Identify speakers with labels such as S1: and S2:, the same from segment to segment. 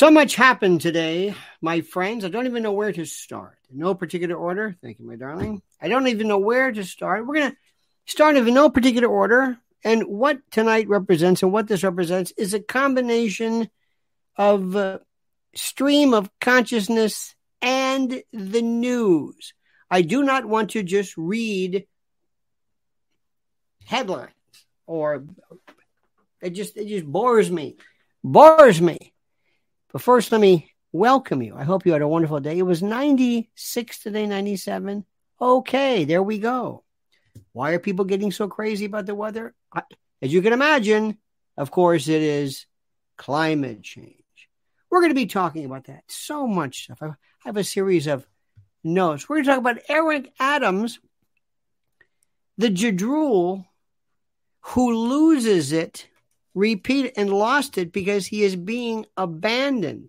S1: So much happened today, my friends. I don't even know where to start. No particular order. Thank you, my darling. I don't even know where to start. We're going to start in no particular order. And what tonight represents and what this represents is a combination of uh, stream of consciousness and the news. I do not want to just read headlines or it just it just bores me. Bores me. But first let me welcome you. I hope you had a wonderful day. It was 96 today, 97. Okay, there we go. Why are people getting so crazy about the weather? As you can imagine, of course, it is climate change. We're going to be talking about that. So much stuff. I have a series of notes. We're going to talk about Eric Adams, the Jadrul who loses it, repeat and lost it because he is being abandoned.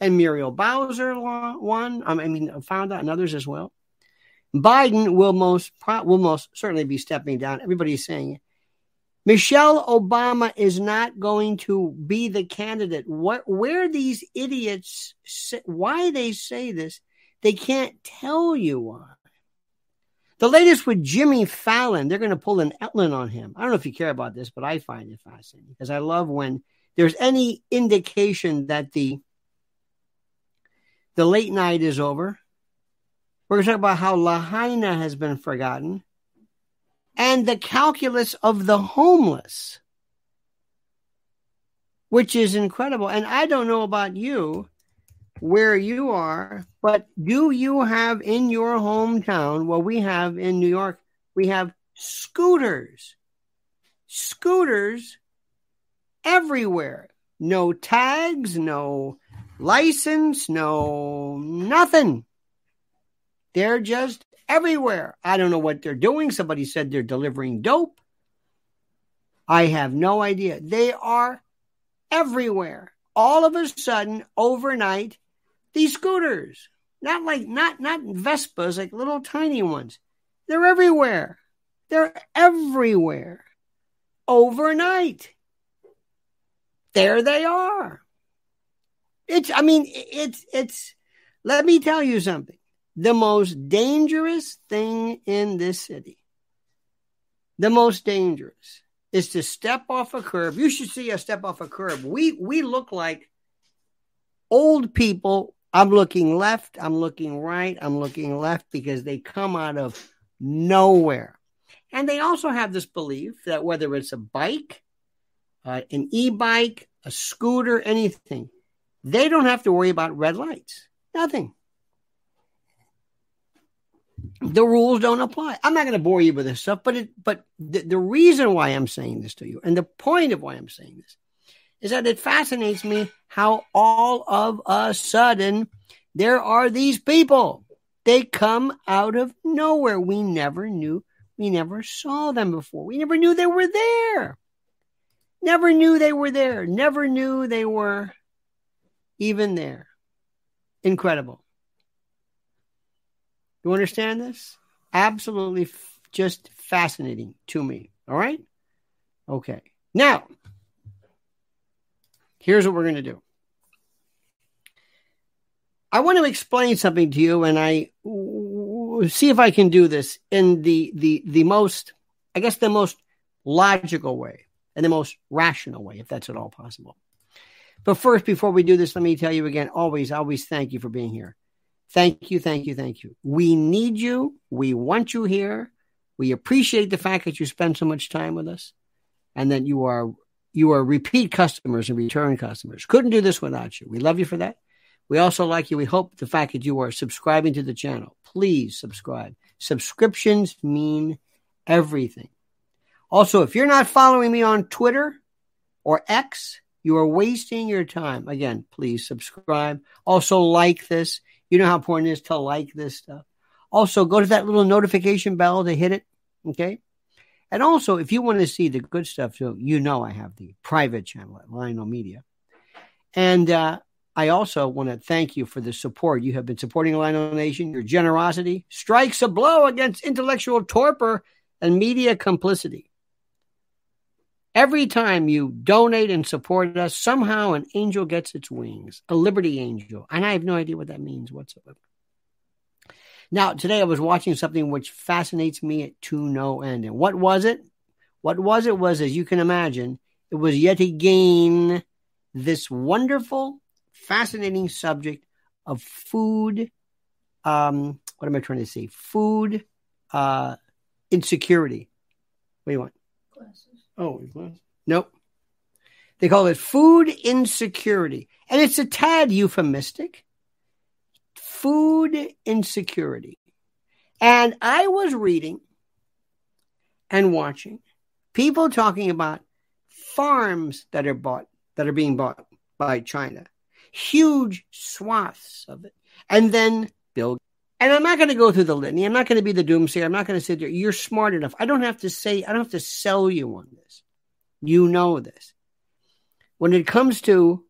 S1: And Muriel Bowser won. Um, I mean, found out, and others as well. Biden will most will most certainly be stepping down. Everybody's saying it. Michelle Obama is not going to be the candidate. What, where these idiots, why they say this, they can't tell you why. The latest with Jimmy Fallon, they're going to pull an Ellen on him. I don't know if you care about this, but I find it fascinating because I love when there's any indication that the the late night is over. We're going to talk about how Lahaina has been forgotten and the calculus of the homeless, which is incredible. And I don't know about you, where you are, but do you have in your hometown what we have in New York? We have scooters, scooters everywhere. No tags, no license, no nothing. They're just everywhere. I don't know what they're doing. Somebody said they're delivering dope. I have no idea. They are everywhere. All of a sudden, overnight, these scooters, not like not not Vespas, like little tiny ones. They're everywhere. They're everywhere. Overnight. There they are. It's I mean it's it's let me tell you something the most dangerous thing in this city, the most dangerous is to step off a curb. You should see us step off a curb. We we look like old people. I'm looking left, I'm looking right, I'm looking left because they come out of nowhere. And they also have this belief that whether it's a bike, uh, an e bike, a scooter, anything, they don't have to worry about red lights. Nothing the rules don't apply. I'm not going to bore you with this stuff, but it, but the, the reason why I'm saying this to you and the point of why I'm saying this is that it fascinates me how all of a sudden there are these people. They come out of nowhere. We never knew, we never saw them before. We never knew they were there. Never knew they were there. Never knew they were even there. Incredible. You understand this? Absolutely f- just fascinating to me. All right? Okay. Now, here's what we're going to do. I want to explain something to you, and I see if I can do this in the the the most, I guess, the most logical way and the most rational way, if that's at all possible. But first, before we do this, let me tell you again: always, always thank you for being here. Thank you, thank you, thank you. We need you. We want you here. We appreciate the fact that you spend so much time with us and that you are you are repeat customers and return customers. Couldn't do this without you. We love you for that. We also like you. We hope the fact that you are subscribing to the channel. Please subscribe. Subscriptions mean everything. Also, if you're not following me on Twitter or X, you are wasting your time. Again, please subscribe. Also, like this. You know how important it is to like this stuff. Also, go to that little notification bell to hit it. Okay. And also, if you want to see the good stuff, too, you know I have the private channel at Lionel Media. And uh, I also want to thank you for the support. You have been supporting Lionel Nation. Your generosity strikes a blow against intellectual torpor and media complicity. Every time you donate and support us, somehow an angel gets its wings, a liberty angel. And I have no idea what that means whatsoever. Now, today I was watching something which fascinates me to no end. And what was it? What was it was, as you can imagine, it was yet again this wonderful, fascinating subject of food. Um, what am I trying to say? Food uh, insecurity. What do you want? Glasses. Oh, glasses. Nope. They call it food insecurity. And it's a tad euphemistic. Food insecurity. And I was reading and watching people talking about farms that are bought, that are being bought by China, huge swaths of it. And then Bill and I'm not going to go through the litany. I'm not going to be the doomsayer. I'm not going to sit there. You're smart enough. I don't have to say, I don't have to sell you on this. You know this. When it comes to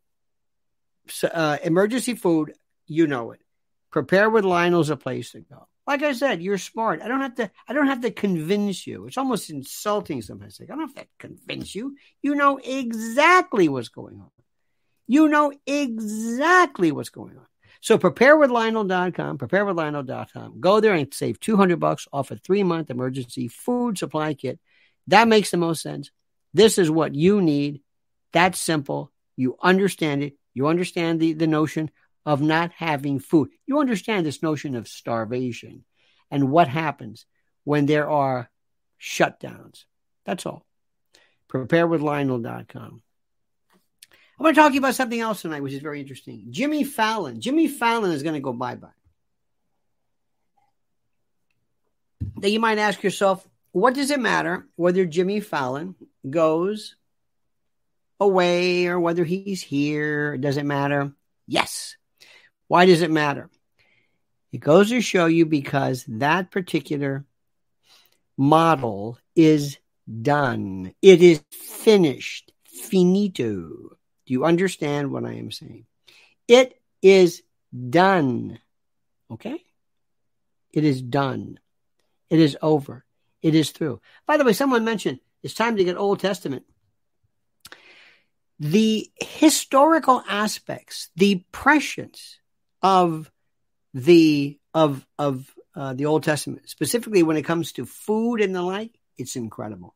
S1: uh, emergency food, you know it. Prepare with Lionel's a place to go. Like I said, you're smart. I don't have to. I don't have to convince you. It's almost insulting sometimes. Like I don't have to convince you. You know exactly what's going on. You know exactly what's going on. So preparewithlionel.com, preparewithlionel.com. Go there and save 200 bucks off a three month emergency food supply kit. That makes the most sense. This is what you need. That's simple. You understand it. You understand the, the notion of not having food. You understand this notion of starvation and what happens when there are shutdowns. That's all. Preparewithlionel.com. I want to talk to you about something else tonight, which is very interesting. Jimmy Fallon. Jimmy Fallon is going to go bye bye. Then you might ask yourself, what does it matter whether Jimmy Fallon goes away or whether he's here? Does it matter? Yes. Why does it matter? It goes to show you because that particular model is done. It is finished. Finito. Do you understand what I am saying? It is done. Okay? It is done. It is over. It is through. By the way, someone mentioned it's time to get Old Testament. The historical aspects, the prescience of the of of uh, the Old Testament, specifically when it comes to food and the like, it's incredible.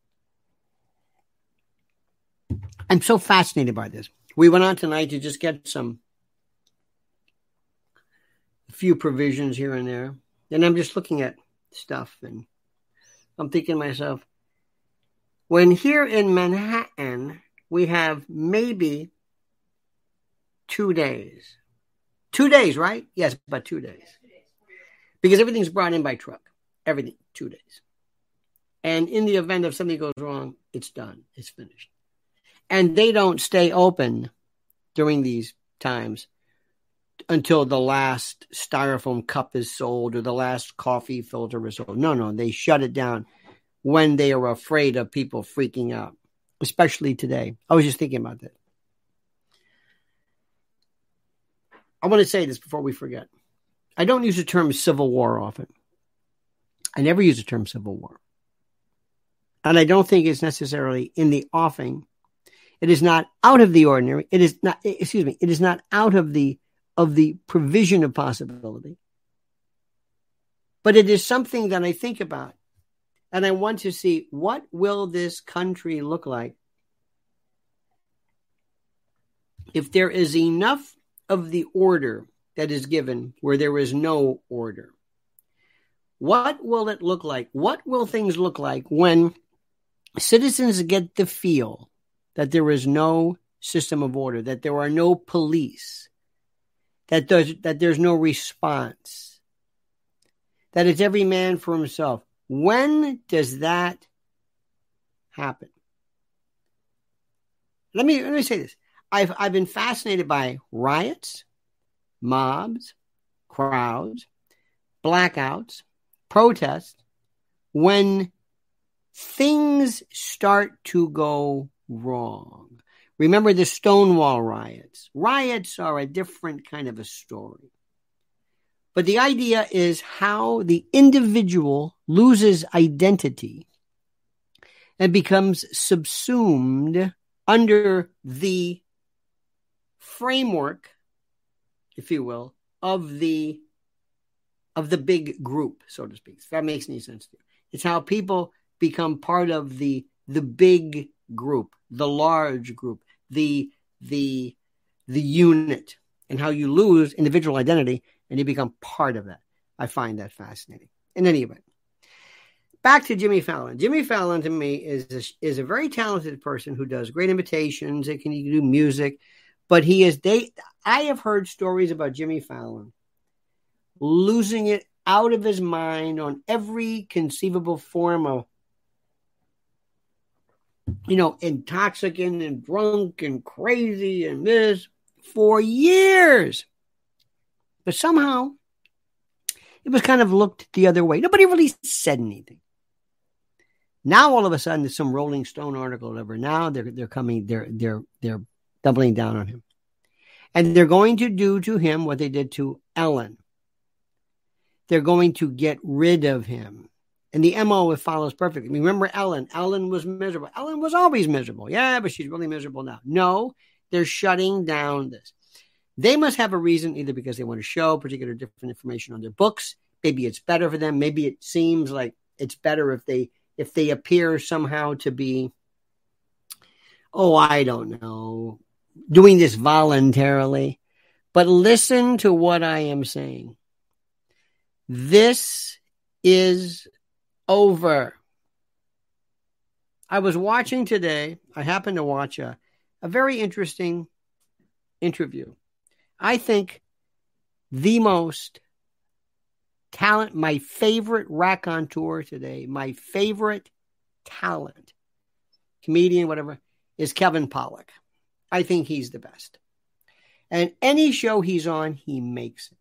S1: I'm so fascinated by this we went on tonight to just get some few provisions here and there. And I'm just looking at stuff and I'm thinking to myself, when here in Manhattan, we have maybe two days. Two days, right? Yes, but two days. Because everything's brought in by truck. Everything, two days. And in the event of something goes wrong, it's done. It's finished and they don't stay open during these times until the last styrofoam cup is sold or the last coffee filter is sold. No, no, they shut it down when they are afraid of people freaking out, especially today. I was just thinking about that. I want to say this before we forget. I don't use the term civil war often. I never use the term civil war. And I don't think it's necessarily in the offing it is not out of the ordinary. It is not, excuse me, it is not out of the, of the provision of possibility. But it is something that I think about. And I want to see what will this country look like if there is enough of the order that is given where there is no order. What will it look like? What will things look like when citizens get the feel that there is no system of order, that there are no police, that there's, that there's no response, that it's every man for himself. When does that happen? Let me, let me say this. I've, I've been fascinated by riots, mobs, crowds, blackouts, protests, when things start to go wrong. Remember the Stonewall riots. Riots are a different kind of a story. But the idea is how the individual loses identity and becomes subsumed under the framework, if you will, of the of the big group, so to speak. If that makes any sense to you. It's how people become part of the the big group, the large group, the the the unit, and how you lose individual identity and you become part of that. I find that fascinating. In any event, back to Jimmy Fallon. Jimmy Fallon to me is a, is a very talented person who does great imitations. He can do music, but he is they. I have heard stories about Jimmy Fallon losing it out of his mind on every conceivable form of you know, intoxicant and drunk and crazy and this for years. But somehow it was kind of looked the other way. Nobody really said anything. Now all of a sudden there's some Rolling Stone article whatever. Now they're they're coming, they're they're they're doubling down on him. And they're going to do to him what they did to Ellen. They're going to get rid of him. And the MO follows perfectly. Remember Ellen. Ellen was miserable. Ellen was always miserable. Yeah, but she's really miserable now. No, they're shutting down this. They must have a reason, either because they want to show particular different information on their books. Maybe it's better for them. Maybe it seems like it's better if they if they appear somehow to be, oh, I don't know, doing this voluntarily. But listen to what I am saying. This is over. I was watching today, I happened to watch a, a very interesting interview. I think the most talent, my favorite raconteur today, my favorite talent, comedian, whatever, is Kevin Pollak. I think he's the best. And any show he's on, he makes it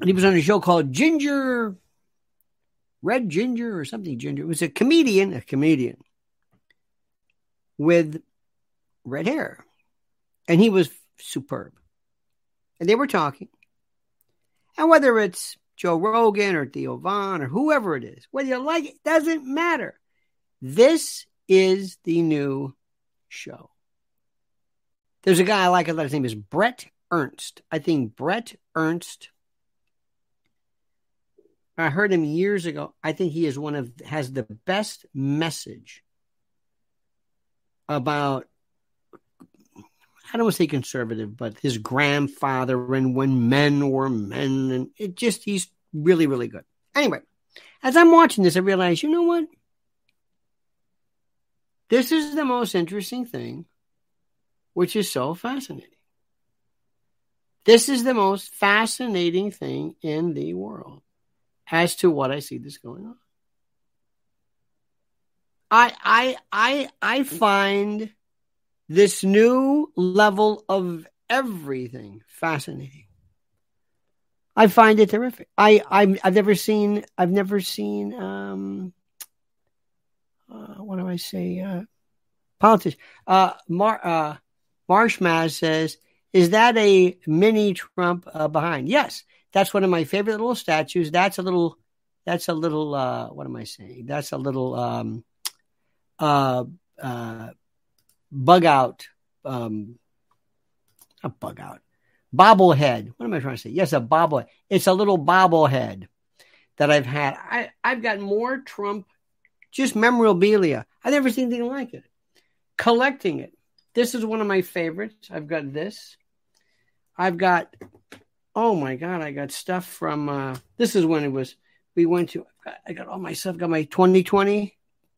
S1: and he was on a show called Ginger, Red Ginger or something Ginger. It was a comedian, a comedian with red hair. And he was superb. And they were talking. And whether it's Joe Rogan or Theo Von or whoever it is, whether you like it, doesn't matter. This is the new show. There's a guy I like a lot. His name is Brett Ernst. I think Brett Ernst I heard him years ago. I think he is one of has the best message about I don't want to say conservative, but his grandfather and when men were men and it just he's really, really good. Anyway, as I'm watching this, I realize, you know what? This is the most interesting thing, which is so fascinating. This is the most fascinating thing in the world as to what I see this going on. I I I I find this new level of everything fascinating. I find it terrific. I i have never seen I've never seen um uh, what do I say uh politics uh Mar uh Marshmaz says is that a mini Trump uh, behind? Yes, that's one of my favorite little statues. That's a little, that's a little, uh, what am I saying? That's a little, um, uh, uh, bug out, um, a bug out, bobblehead. What am I trying to say? Yes, a bobble. It's a little bobblehead that I've had. I, I've got more Trump, just memorabilia. I've never seen anything like it. Collecting it. This is one of my favorites. I've got this. I've got oh my god, I got stuff from. Uh, this is when it was. We went to. I got all my stuff. Got my 2020.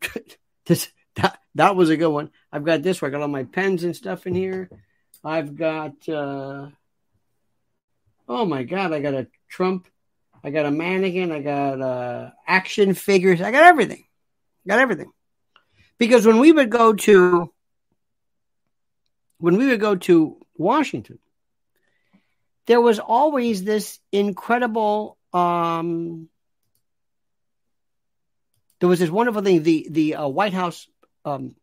S1: this that that was a good one. I've got this. Where I got all my pens and stuff in here. I've got. uh Oh my god, I got a Trump. I got a mannequin. I got uh action figures. I got everything. Got everything. Because when we would go to when we would go to Washington, there was always this incredible um, there was this wonderful thing the the uh, white house um,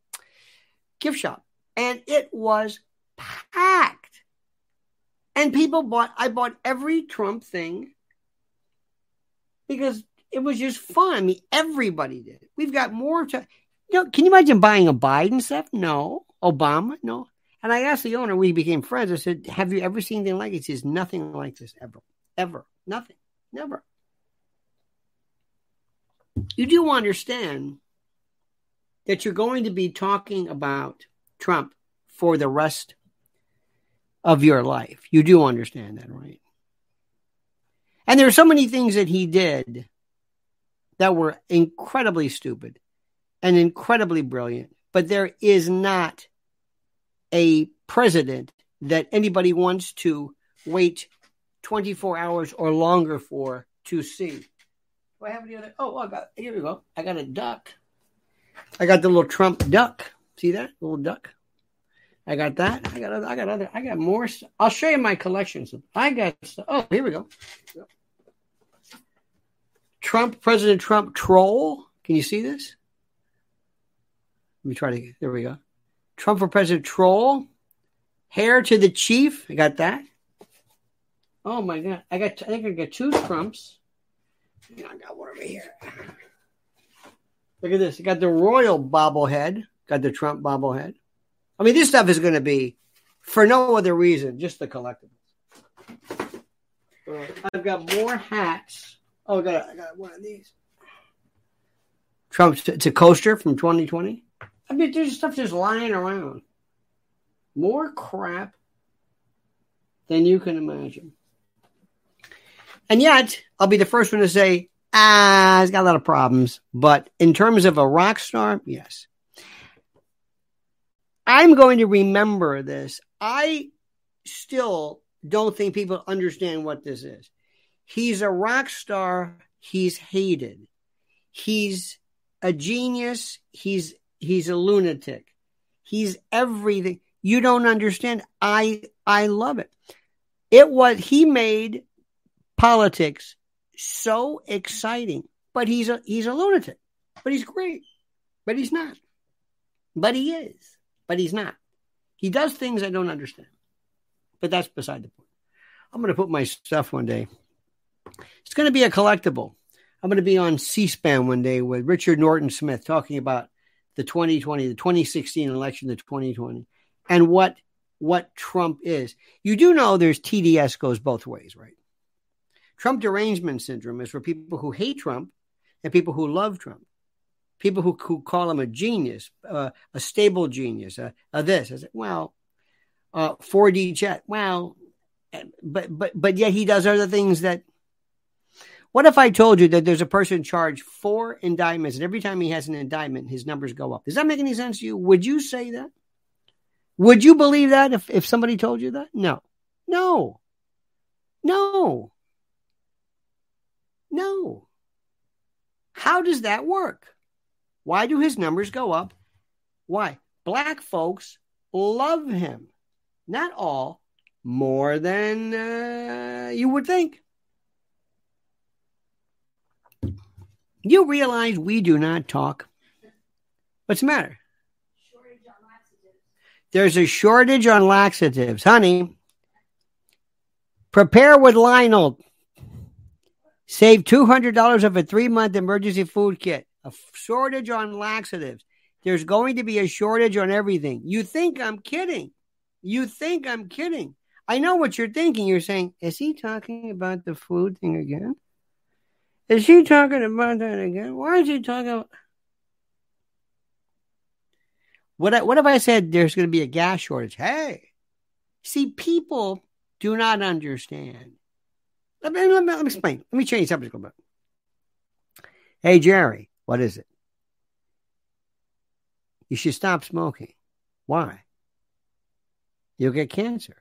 S1: gift shop and it was packed and people bought i bought every trump thing because it was just fun. I mean, everybody did. it. We've got more to. You know, can you imagine buying a Biden stuff? No. Obama? No. And I asked the owner, we became friends. I said, Have you ever seen anything like it? He says, Nothing like this ever. Ever. Nothing. Never. You do understand that you're going to be talking about Trump for the rest of your life. You do understand that, right? And there are so many things that he did that were incredibly stupid and incredibly brilliant, but there is not a president that anybody wants to wait 24 hours or longer for to see. Do I have any other? Oh, I got, here we go. I got a duck. I got the little Trump duck. See that little duck? I got that. I got other. I got other. I got more. I'll show you my collections. I got. Oh, here we go. Trump, President Trump troll. Can you see this? Let me try to. There we go. Trump for President troll. Hair to the chief. I got that. Oh my god! I got. I think I got two Trumps. I got one over here. Look at this. I got the royal bobblehead. Got the Trump bobblehead. I mean, this stuff is going to be for no other reason, just the collectibles. I've got more hats. Oh, I got, I got one of these. Trump's it's a coaster from 2020. I mean, there's stuff just lying around. More crap than you can imagine. And yet, I'll be the first one to say, ah, he's got a lot of problems. But in terms of a rock star, yes. I'm going to remember this. I still don't think people understand what this is. He's a rock star. He's hated. He's a genius. He's he's a lunatic. He's everything. You don't understand. I I love it. It was he made politics so exciting. But he's a he's a lunatic. But he's great. But he's not. But he is but he's not. He does things I don't understand. But that's beside the point. I'm going to put my stuff one day. It's going to be a collectible. I'm going to be on C SPAN one day with Richard Norton Smith talking about the 2020, the 2016 election, the 2020, and what what Trump is. You do know there's TDS goes both ways, right? Trump derangement syndrome is for people who hate Trump and people who love Trump people who, who call him a genius, uh, a stable genius, uh, uh, this. I said, well, uh, 4D jet. Well, but but but yet he does other things that. What if I told you that there's a person charged four indictments, and every time he has an indictment, his numbers go up? Does that make any sense to you? Would you say that? Would you believe that if, if somebody told you that? No. No. No. No. How does that work? Why do his numbers go up? Why? Black folks love him. Not all, more than uh, you would think. You realize we do not talk. What's the matter? There's a shortage on laxatives. Honey, prepare with Lionel. Save $200 of a three month emergency food kit a shortage on laxatives. There's going to be a shortage on everything. You think I'm kidding. You think I'm kidding. I know what you're thinking. You're saying, is he talking about the food thing again? Is he talking about that again? Why is he talking about. What, what if I said there's going to be a gas shortage? Hey, see, people do not understand. Let me, let me, let me explain. Let me change subject a little bit. Hey, Jerry, what is it? You should stop smoking. Why? You'll get cancer.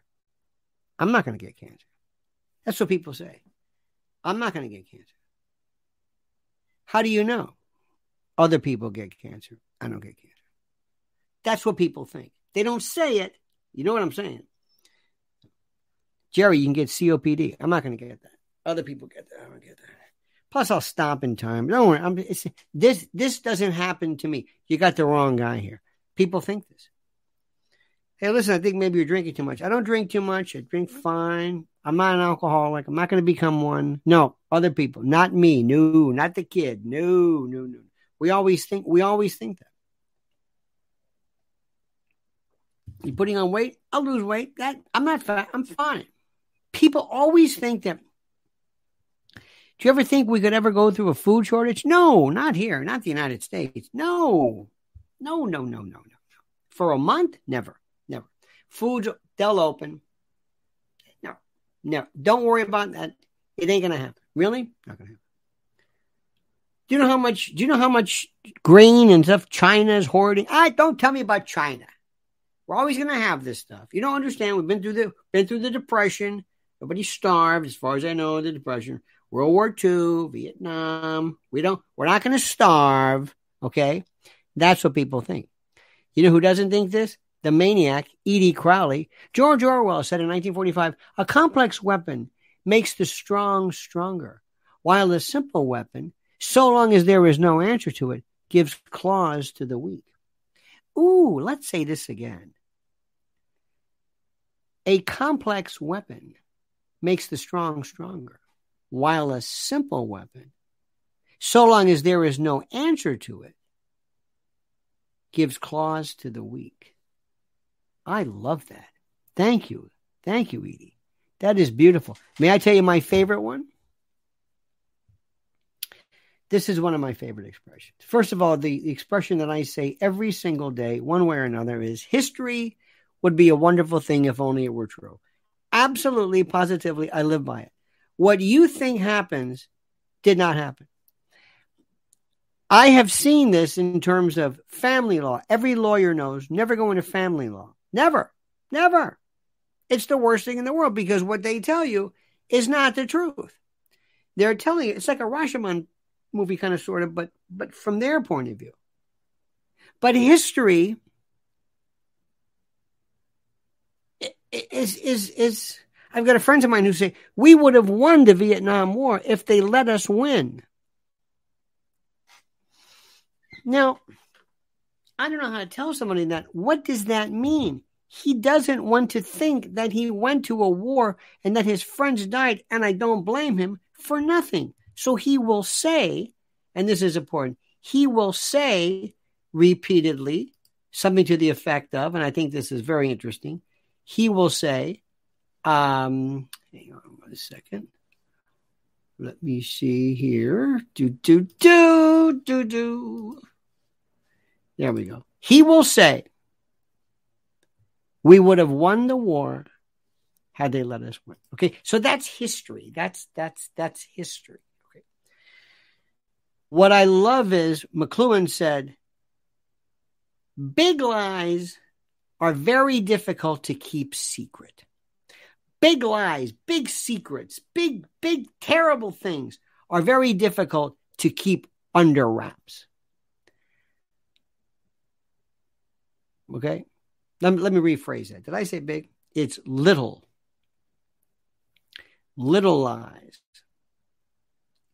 S1: I'm not going to get cancer. That's what people say. I'm not going to get cancer. How do you know? Other people get cancer. I don't get cancer. That's what people think. They don't say it. You know what I'm saying? Jerry, you can get COPD. I'm not going to get that. Other people get that. I don't get that. Plus, I'll stop in time. Don't worry. I'm, this this doesn't happen to me. You got the wrong guy here. People think this. Hey, listen. I think maybe you're drinking too much. I don't drink too much. I drink fine. I'm not an alcoholic. I'm not going to become one. No, other people, not me. No, not the kid. No, no, no. We always think we always think that. You putting on weight? I'll lose weight. That I'm not fat. I'm fine. People always think that. Do you ever think we could ever go through a food shortage? No, not here, not the United States. No, no, no, no, no, no. For a month, never, never. Foods they'll open. No. Don't worry about that. It ain't gonna happen. Really? Not gonna happen. Do you know how much? Do you know how much grain and stuff China is hoarding? I don't tell me about China. We're always to have this stuff. You don't understand. We've been through the been through the depression. Nobody starved, as far as I know. The depression, World War II, Vietnam. We don't. We're not to starve. Okay, that's what people think. You know who doesn't think this? The maniac, E.D. Crowley. George Orwell said in 1945, "A complex weapon makes the strong stronger, while a simple weapon, so long as there is no answer to it, gives claws to the weak." Ooh, let's say this again. A complex weapon makes the strong stronger, while a simple weapon, so long as there is no answer to it, gives claws to the weak. I love that. Thank you. Thank you, Edie. That is beautiful. May I tell you my favorite one? This is one of my favorite expressions. First of all, the, expression that I say every single day, one way or another, is history would be a wonderful thing if only it were true. Absolutely, positively, I live by it. What you think happens did not happen. I have seen this in terms of family law. Every lawyer knows never go into family law. Never, never. It's the worst thing in the world because what they tell you is not the truth. They're telling you, it's like a Rashomon movie kind of sort of but but from their point of view but history is is is I've got a friends of mine who say we would have won the Vietnam War if they let us win. Now, I don't know how to tell somebody that. What does that mean? He doesn't want to think that he went to a war and that his friends died, and I don't blame him for nothing. So he will say, and this is important, he will say repeatedly something to the effect of, and I think this is very interesting. He will say, um, hang on one second. Let me see here. Do, do, do, do, do. There we go. He will say, we would have won the war had they let us win. Okay. So that's history. That's, that's, that's history. What I love is McLuhan said, big lies are very difficult to keep secret. Big lies, big secrets, big, big, terrible things are very difficult to keep under wraps. Okay? Let me, let me rephrase that. Did I say big? It's little. Little lies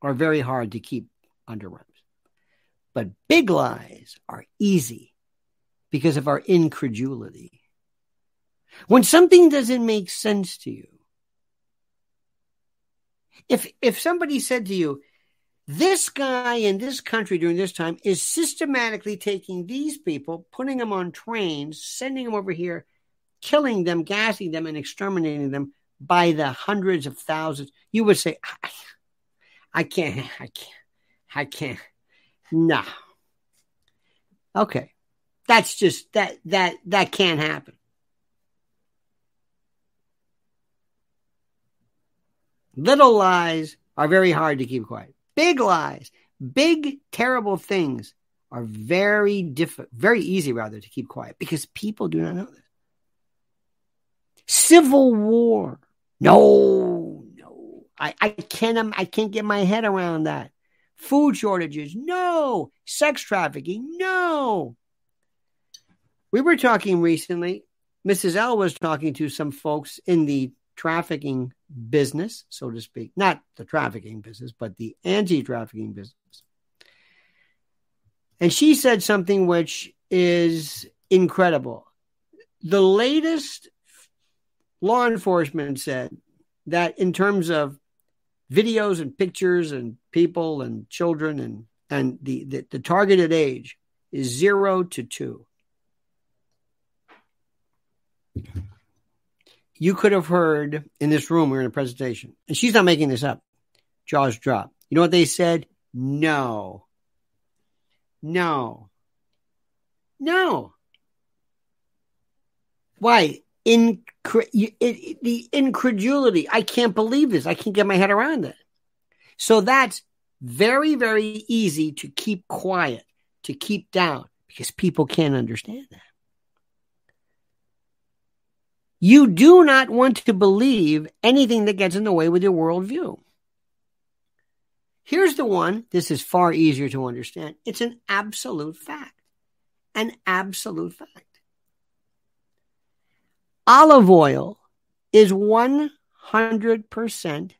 S1: are very hard to keep under wraps. But big lies are easy because of our incredulity. When something doesn't make sense to you, if if somebody said to you, this guy in this country during this time is systematically taking these people, putting them on trains, sending them over here, killing them, gassing them, and exterminating them by the hundreds of thousands, you would say, I, I can't, I can't, I can't. No. Okay. That's just that that that can't happen. Little lies are very hard to keep quiet. Big lies, big terrible things are very difficult, very easy rather to keep quiet because people do not know this. Civil war. No, no. I, I can't um, I can't get my head around that. Food shortages, no. Sex trafficking, no. We were talking recently, Mrs. L was talking to some folks in the trafficking business, so to speak. Not the trafficking business, but the anti trafficking business. And she said something which is incredible. The latest law enforcement said that in terms of videos and pictures and people and children and and the, the, the targeted age is zero to two. You could have heard in this room, we are in a presentation, and she's not making this up. Jaws drop. You know what they said? No. No. No. Why? Incre- it, it, the incredulity. I can't believe this. I can't get my head around it. So that's very, very easy to keep quiet, to keep down, because people can't understand that. You do not want to believe anything that gets in the way with your worldview. Here's the one. This is far easier to understand. It's an absolute fact. An absolute fact. Olive oil is 100%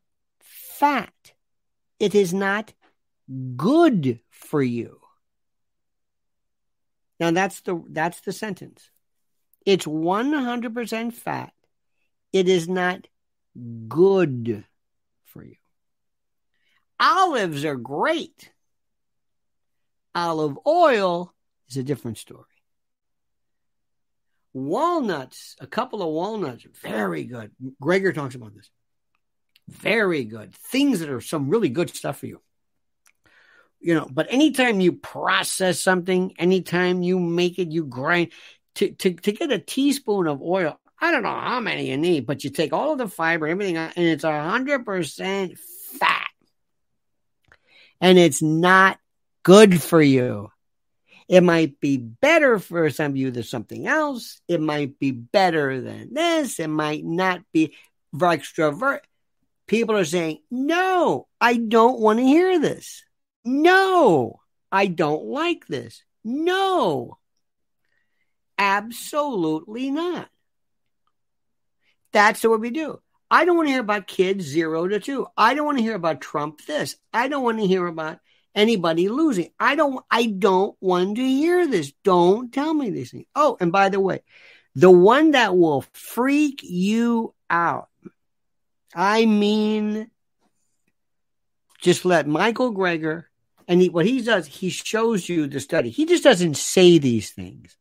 S1: fat. It is not good for you. Now that's the that's the sentence. It's 100% fat. It is not good for you. Olives are great. Olive oil is a different story. Walnuts, a couple of walnuts, very good. Greger talks about this. Very good. Things that are some really good stuff for you. You know, but anytime you process something, anytime you make it, you grind to, to, to get a teaspoon of oil. I don't know how many you need, but you take all of the fiber, everything, and it's a hundred percent fat. And it's not good for you. It might be better for some of you than something else. It might be better than this. It might not be extrovert. People are saying, no, I don't want to hear this. No, I don't like this. No, absolutely not. That's what we do. I don't want to hear about kids zero to two. I don't want to hear about Trump this. I don't want to hear about anybody losing. I don't I don't want to hear this. Don't tell me these things. Oh, and by the way, the one that will freak you out. I mean just let Michael Greger and he, what he does, he shows you the study. He just doesn't say these things.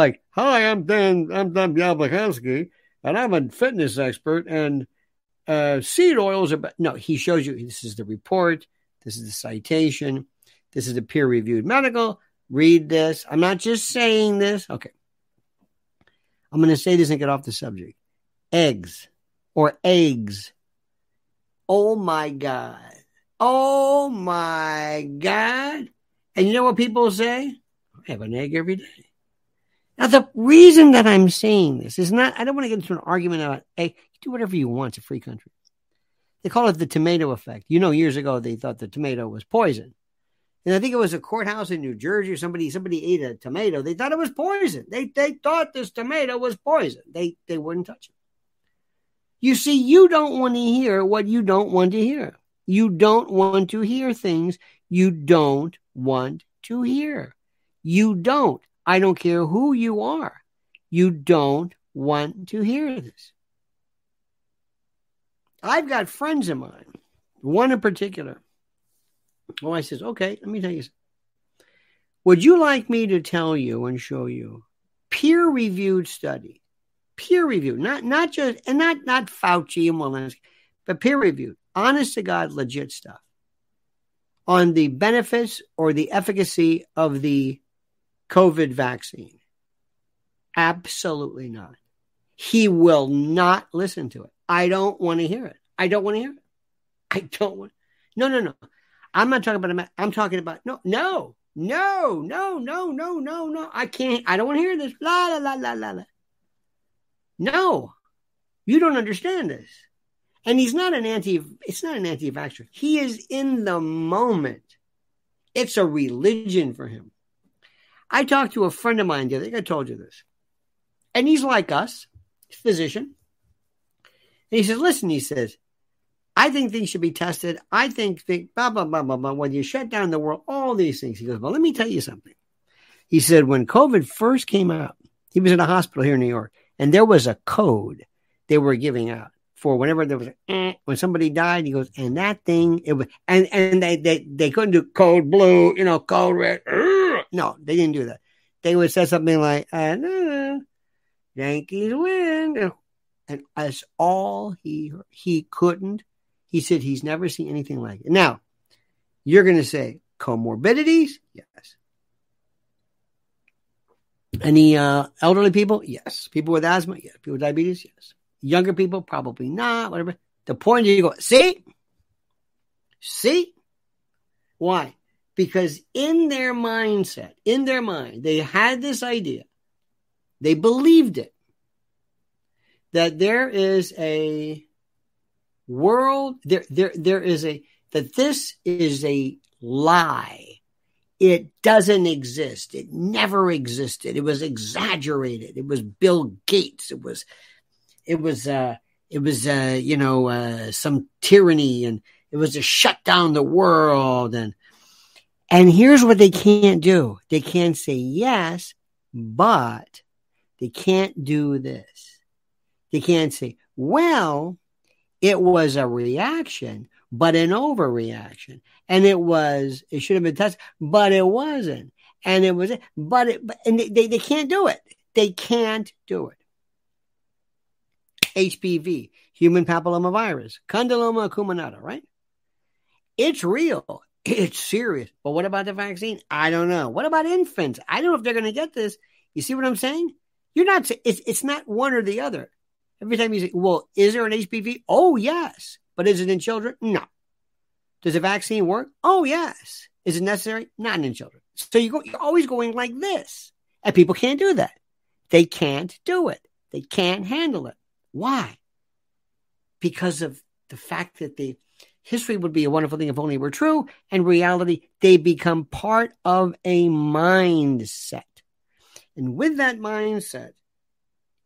S1: Like, hi, I'm Dan, I'm Dan Bialbachowski, and I'm a fitness expert, and uh, seed oils are, but no, he shows you this is the report this is the citation. This is a peer reviewed medical. Read this. I'm not just saying this. Okay. I'm going to say this and get off the subject. Eggs or eggs. Oh my God. Oh my God. And you know what people say? I have an egg every day. Now, the reason that I'm saying this is not, I don't want to get into an argument about, hey, do whatever you want. It's a free country. They call it the tomato effect. You know, years ago they thought the tomato was poison. And I think it was a courthouse in New Jersey or somebody somebody ate a tomato. They thought it was poison. They they thought this tomato was poison. They they wouldn't touch it. You see, you don't want to hear what you don't want to hear. You don't want to hear things you don't want to hear. You don't. I don't care who you are. You don't want to hear this. I've got friends of mine, one in particular. Oh, I says, okay, let me tell you. Something. Would you like me to tell you and show you peer reviewed study, peer reviewed, not not just and not not Fauci and Walensky, but peer reviewed, honest to God, legit stuff on the benefits or the efficacy of the COVID vaccine? Absolutely not. He will not listen to it. I don't want to hear it. I don't want to hear it. I don't want. No, no, no. I'm not talking about. I'm talking about. No, no, no, no, no, no, no, no. I can't. I don't want to hear this. La la la la la la. No, you don't understand this. And he's not an anti. It's not an anti-vaxxer. He is in the moment. It's a religion for him. I talked to a friend of mine the other. Think I told you this, and he's like us, physician. And he says, listen, he says, I think things should be tested. I think, think blah, blah, blah, blah, blah. When you shut down the world, all these things. He goes, well, let me tell you something. He said, when COVID first came out, he was in a hospital here in New York, and there was a code they were giving out for whenever there was eh, when somebody died. He goes, and that thing it was, and and they they they couldn't do code blue, you know, code red. No, they didn't do that. They would say something like, uh, Yankees win, and as all he he couldn't. He said he's never seen anything like it. Now, you're going to say comorbidities, yes. Any uh, elderly people? Yes. People with asthma? Yes. People with diabetes? Yes. Younger people? Probably not. Whatever. The point is, you go, see? See? Why? Because in their mindset, in their mind, they had this idea. They believed it. That there is a world, there, there, there is a, that this is a lie it doesn't exist. It never existed. It was exaggerated. It was Bill Gates. It was, it was, uh, it was, uh, you know, uh, some tyranny and it was to shut down the world. And, and here's what they can't do. They can't say yes, but they can't do this. They can't say, well, it was a reaction but an overreaction. And it was, it should have been tested, but it wasn't. And it was, but it, and they, they can't do it. They can't do it. HPV, human papillomavirus, condyloma acuminata, right? It's real. It's serious. But what about the vaccine? I don't know. What about infants? I don't know if they're going to get this. You see what I'm saying? You're not, it's, it's not one or the other. Every time you say, well, is there an HPV? Oh, yes. But is it in children? No. Does a vaccine work? Oh, yes. Is it necessary? Not in children. So you go, you're always going like this. And people can't do that. They can't do it. They can't handle it. Why? Because of the fact that the history would be a wonderful thing if only were true, and reality, they become part of a mindset. And with that mindset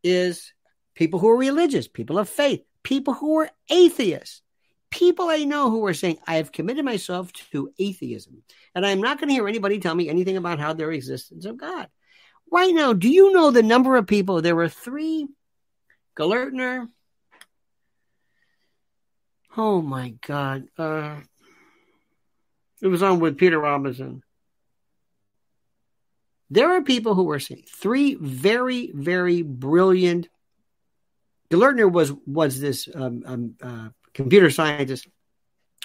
S1: is people who are religious, people of faith, people who are atheists, people I know who are saying, I have committed myself to atheism, and I'm not going to hear anybody tell me anything about how their existence of God. Right now, do you know the number of people? There were three Gelernter. Oh my God. Uh, it was on with Peter Robinson. There are people who were saying three very, very brilliant Gelernter was was this um, um, uh, computer scientist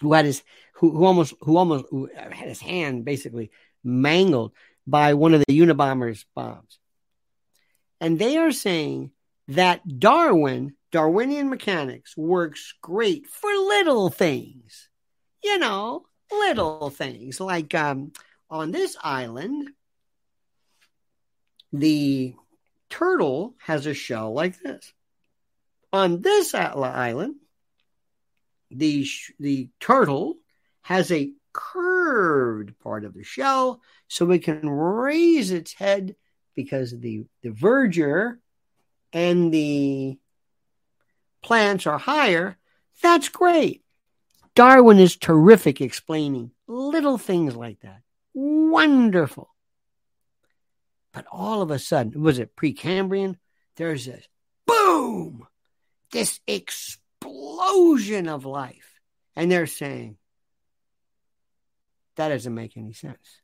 S1: who had his who, who almost who almost who had his hand basically mangled by one of the Unabomber's bombs, and they are saying that Darwin Darwinian mechanics works great for little things, you know, little things like um, on this island, the turtle has a shell like this. On this island, the the turtle has a curved part of the shell, so it can raise its head because the the verdure and the plants are higher. That's great. Darwin is terrific explaining little things like that. Wonderful. But all of a sudden, was it Precambrian? There's this boom this explosion of life. And they're saying, that doesn't make any sense.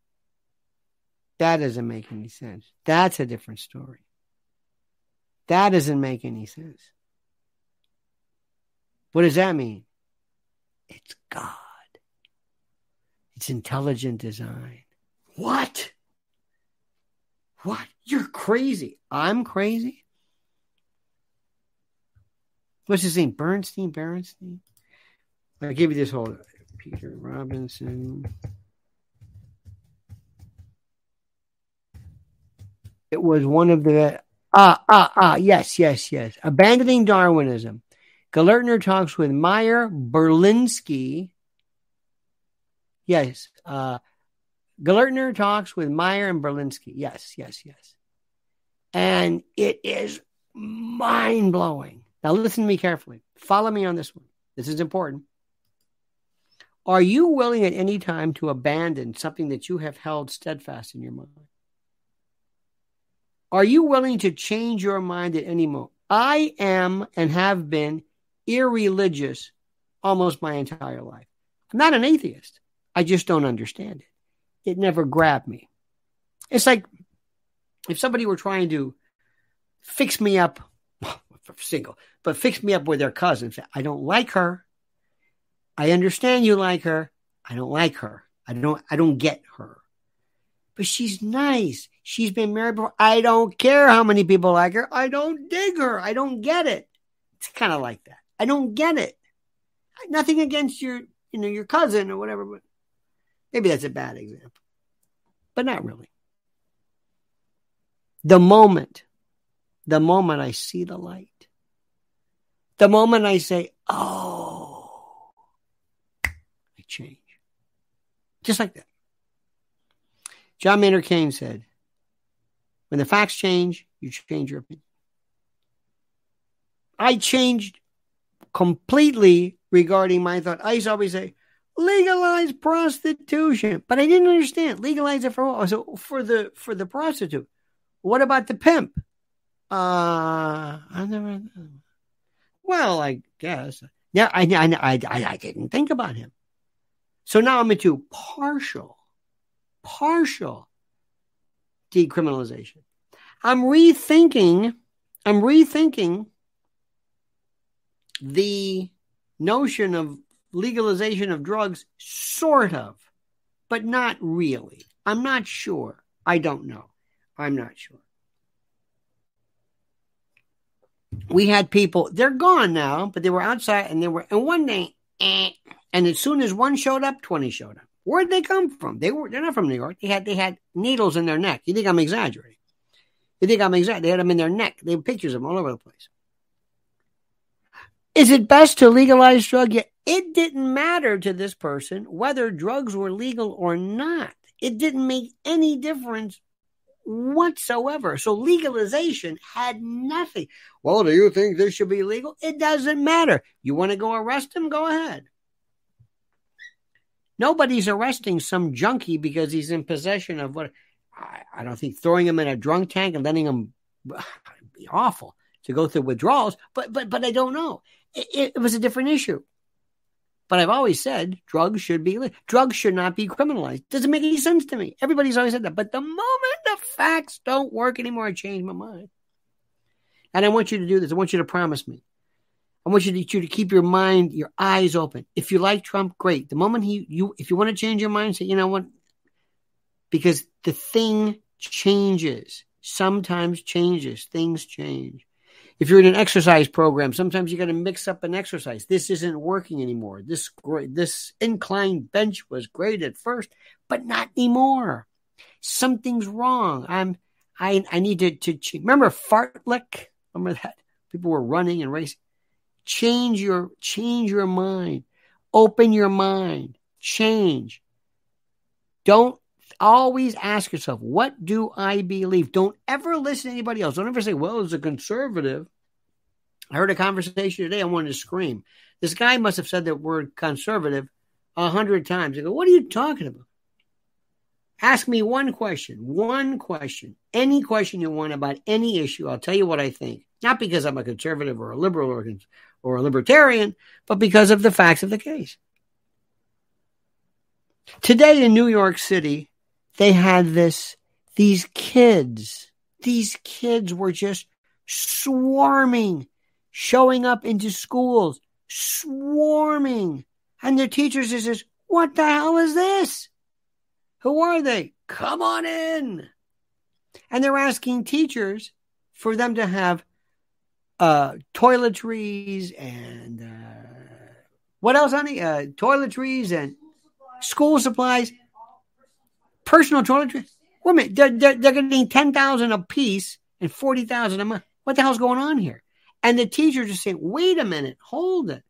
S1: That doesn't make any sense. That's a different story. That doesn't make any sense. What does that mean? It's God. It's intelligent design. What? What? You're crazy. I'm crazy? what's his name? Bernstein, Bernstein. I give you this whole Peter Robinson. It was one of the ah ah ah yes yes yes abandoning Darwinism. Gelernter talks with Meyer Berlinski. Yes, uh, talks with Meyer and Berlinski. Yes, yes, yes, and it is mind blowing. Now, listen to me carefully. Follow me on this one. This is important. Are you willing at any time to abandon something that you have held steadfast in your mind? Are you willing to change your mind at any moment? I am and have been irreligious almost my entire life. I'm not an atheist. I just don't understand it. It never grabbed me. It's like if somebody were trying to fix me up, single, but fix me up with their cousin. I don't like her. I understand you like her. I don't like her. I don't I don't get her. But she's nice. She's been married before. I don't care how many people like her. I don't dig her. I don't get it. It's kind of like that. I don't get it. Nothing against your, you know, your cousin or whatever, but maybe that's a bad example. But not really. The moment, the moment I see the light, the moment I say, oh, I change. Just like that. John Maynard Keynes said, when the facts change, you change your opinion. I changed completely regarding my thought. I used to always say, legalize prostitution, but I didn't understand. Legalize it for what? So for the for the prostitute. What about the pimp? Uh, I never. Well, I guess. Yeah, I, I, I, I didn't think about him. So now I'm into partial, partial decriminalization. I'm rethinking, I'm rethinking the notion of legalization of drugs, sort of, but not really. I'm not sure. I don't know. I'm not sure. We had people, they're gone now, but they were outside and they were, and one day, eh, and as soon as one showed up, 20 showed up. Where'd they come from? They were, they're not from New York. They had, they had needles in their neck. You think I'm exaggerating? You think I'm exaggerating? They had them in their neck. They have pictures of them all over the place. Is it best to legalize drug? Yeah, it didn't matter to this person whether drugs were legal or not. It didn't make any difference whatsoever. So legalization had nothing. Well, do you think this should be legal? It doesn't matter. You want to go arrest him? Go ahead. Nobody's arresting some junkie because he's in possession of what I, I don't think throwing him in a drunk tank and letting him be awful to go through withdrawals. But but but I don't know. It, it was a different issue. But I've always said drugs should be drugs should not be criminalized. Doesn't make any sense to me. Everybody's always said that. But the moment the facts don't work anymore, I change my mind. And I want you to do this. I want you to promise me. I want you to, you to keep your mind, your eyes open. If you like Trump, great. The moment he you if you want to change your mind, say, you know what? Because the thing changes. Sometimes changes. Things change. If you're in an exercise program, sometimes you got to mix up an exercise. This isn't working anymore. This this incline bench was great at first, but not anymore. Something's wrong. I'm I I need to to change. remember fartlek. Remember that people were running and racing. Change your change your mind. Open your mind. Change. Don't always ask yourself, what do I believe? Don't ever listen to anybody else. Don't ever say, well, as a conservative, I heard a conversation today. I wanted to scream. This guy must have said the word conservative a hundred times. I go, what are you talking about? Ask me one question, one question, any question you want about any issue. I'll tell you what I think. Not because I'm a conservative or a liberal or, or a libertarian, but because of the facts of the case. Today in New York City, they had this, these kids, these kids were just swarming, showing up into schools, swarming. And their teachers is just, what the hell is this? Who are they? Come on in. And they're asking teachers for them to have uh, toiletries and uh, what else, honey? Uh, toiletries and school supplies personal toiletries. Minute, they're, they're, they're getting 10000 a piece and 40000 a month. What the hell's going on here? And the teachers are saying, wait a minute, hold it.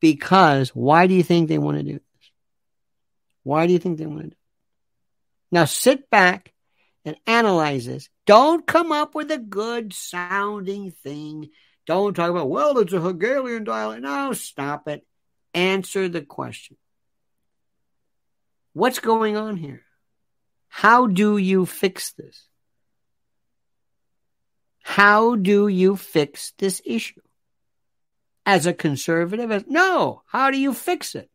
S1: Because why do you think they want to do this? Why do you think they want to do it? Now sit back and analyze this. Don't come up with a good sounding thing. Don't talk about, well, it's a Hegelian dialect. No, stop it. Answer the question. What's going on here? How do you fix this? How do you fix this issue? as a conservative? as, No. How do you fix it?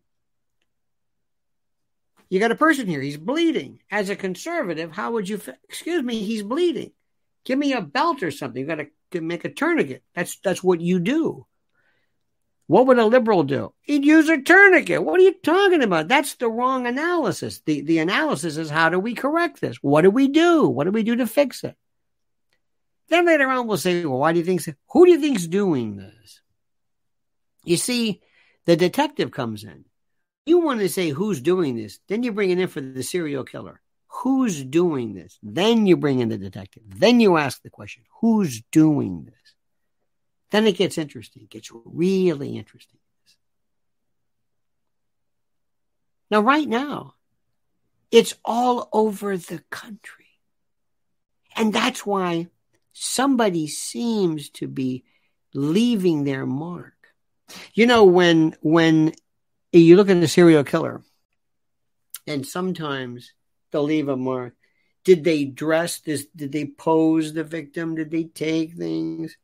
S1: You got a person here. He's bleeding. As a conservative, how would you? Fi- Excuse me. He's bleeding. Give me a belt or something. You got to make a tourniquet. That's that's what you do. What would a liberal do? He'd use a tourniquet. What are you talking about? That's the wrong analysis. The the analysis is how do we correct this? What do we do? What do we do to fix it? Then later on we'll say, well, why do you think so? Who do you think's doing this? You see, the detective comes in. You want to say who's doing this, then you bring it in for the serial killer. Who's doing this? Then you bring in the detective. Then you ask the question, who's doing this? Then it gets interesting. It gets really interesting. Now, right now, it's all over the country. And that's why somebody seems to be leaving their mark. You know, when when you look at a serial killer, and sometimes they'll leave a mark. Did they dress this? Did they pose the victim? Did they take things?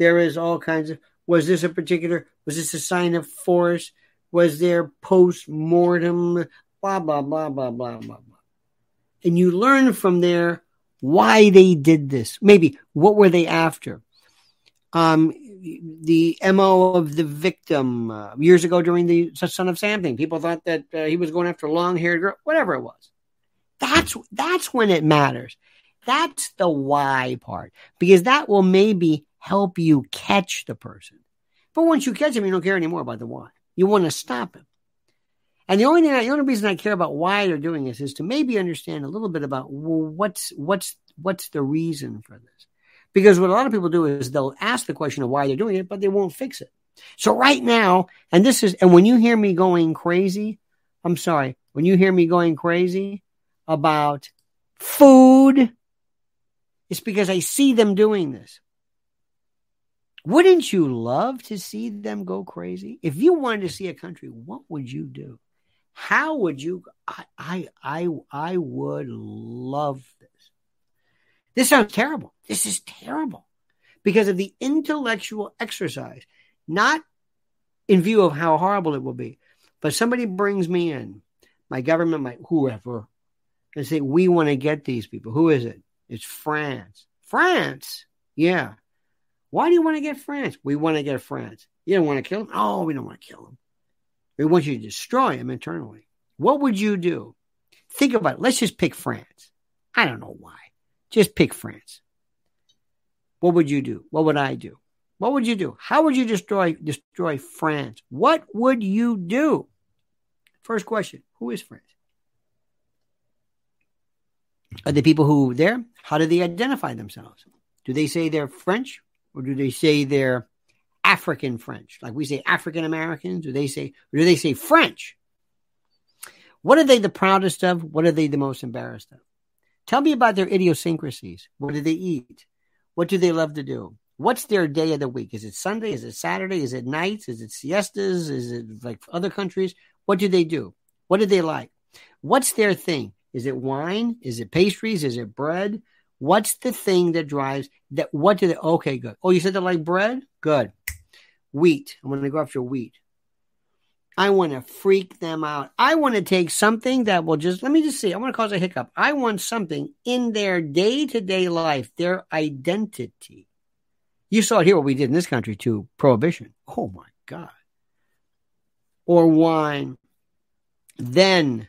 S1: There is all kinds of. Was this a particular? Was this a sign of force? Was there post mortem? Blah blah blah blah blah blah blah. And you learn from there why they did this. Maybe what were they after? Um, the mo of the victim uh, years ago during the Son of Sam thing. People thought that uh, he was going after a long haired girl, whatever it was. That's that's when it matters. That's the why part because that will maybe help you catch the person. But once you catch him, you don't care anymore about the why. You want to stop him. And the only thing, the only reason I care about why they're doing this is to maybe understand a little bit about well, what's what's what's the reason for this. Because what a lot of people do is they'll ask the question of why they're doing it, but they won't fix it. So right now, and this is, and when you hear me going crazy, I'm sorry, when you hear me going crazy about food, it's because I see them doing this. Wouldn't you love to see them go crazy? If you wanted to see a country, what would you do? How would you? I, I, I, I would love this. This sounds terrible. This is terrible because of the intellectual exercise, not in view of how horrible it will be. But somebody brings me in, my government, my whoever, and say, we want to get these people. Who is it? It's France. France? Yeah. Why do you want to get France? We want to get France. You don't want to kill them? Oh, we don't want to kill them. We want you to destroy them internally. What would you do? Think about it. Let's just pick France. I don't know why. Just pick France. What would you do? What would I do? What would you do? How would you destroy destroy France? What would you do? First question: Who is France? Are the people who there? How do they identify themselves? Do they say they're French or do they say they're African French? Like we say African Americans, do they say or do they say French? What are they the proudest of? What are they the most embarrassed of? Tell me about their idiosyncrasies. What do they eat? What do they love to do? What's their day of the week? Is it Sunday? Is it Saturday? Is it nights? Is it siestas? Is it like other countries? What do they do? What do they like? What's their thing? Is it wine? Is it pastries? Is it bread? What's the thing that drives that? What do they? Okay, good. Oh, you said they like bread? Good. Wheat. I'm going to go after wheat. I want to freak them out. I want to take something that will just, let me just see, I want to cause a hiccup. I want something in their day to day life, their identity. You saw it here what we did in this country too prohibition. Oh my God. Or wine. Then,